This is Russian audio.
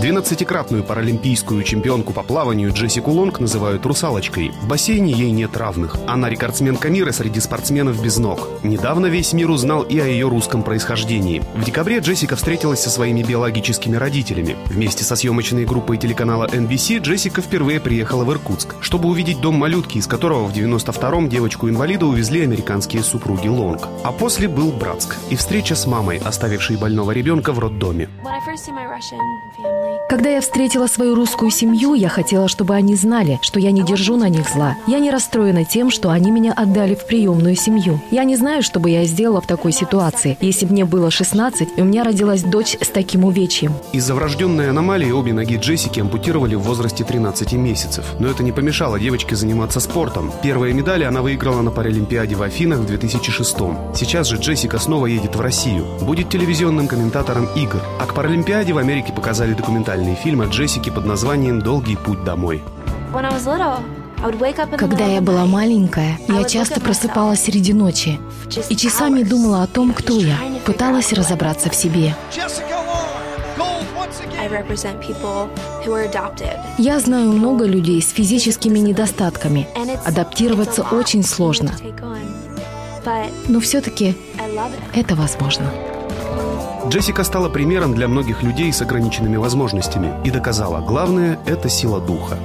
12-кратную паралимпийскую чемпионку по плаванию Джессику Лонг называют «русалочкой». В бассейне ей нет равных. Она рекордсменка мира среди спортсменов без ног. Недавно весь мир узнал и о ее русском происхождении. В декабре Джессика встретилась со своими биологическими родителями. Вместе со съемочной группой телеканала NBC Джессика впервые приехала в Иркутск, чтобы увидеть дом малютки, из которого в 92-м девочку-инвалида увезли американские супруги Лонг. А после был Братск и встреча с мамой, оставившей больного ребенка в роддоме. Когда я встретила свою русскую семью, я хотела, чтобы они знали, что я не держу на них зла. Я не расстроена тем, что они меня отдали в приемную семью. Я не знаю, что бы я сделала в такой ситуации, если бы мне было 16, и у меня родилась дочь с таким увечьем. Из-за врожденной аномалии обе ноги Джессики ампутировали в возрасте 13 месяцев. Но это не помешало девочке заниматься спортом. Первые медали она выиграла на Паралимпиаде в Афинах в 2006 Сейчас же Джессика снова едет в Россию. Будет телевизионным комментатором игр. А к Паралимпиаде в Америке показали документальный фильм о Джессике под названием «Долгий путь домой». Когда я была маленькая, я часто просыпалась среди ночи и часами думала о том, кто я, пыталась разобраться в себе. Я знаю много людей с физическими недостатками. Адаптироваться очень сложно. Но все-таки это возможно. Джессика стала примером для многих людей с ограниченными возможностями и доказала, главное – это сила духа.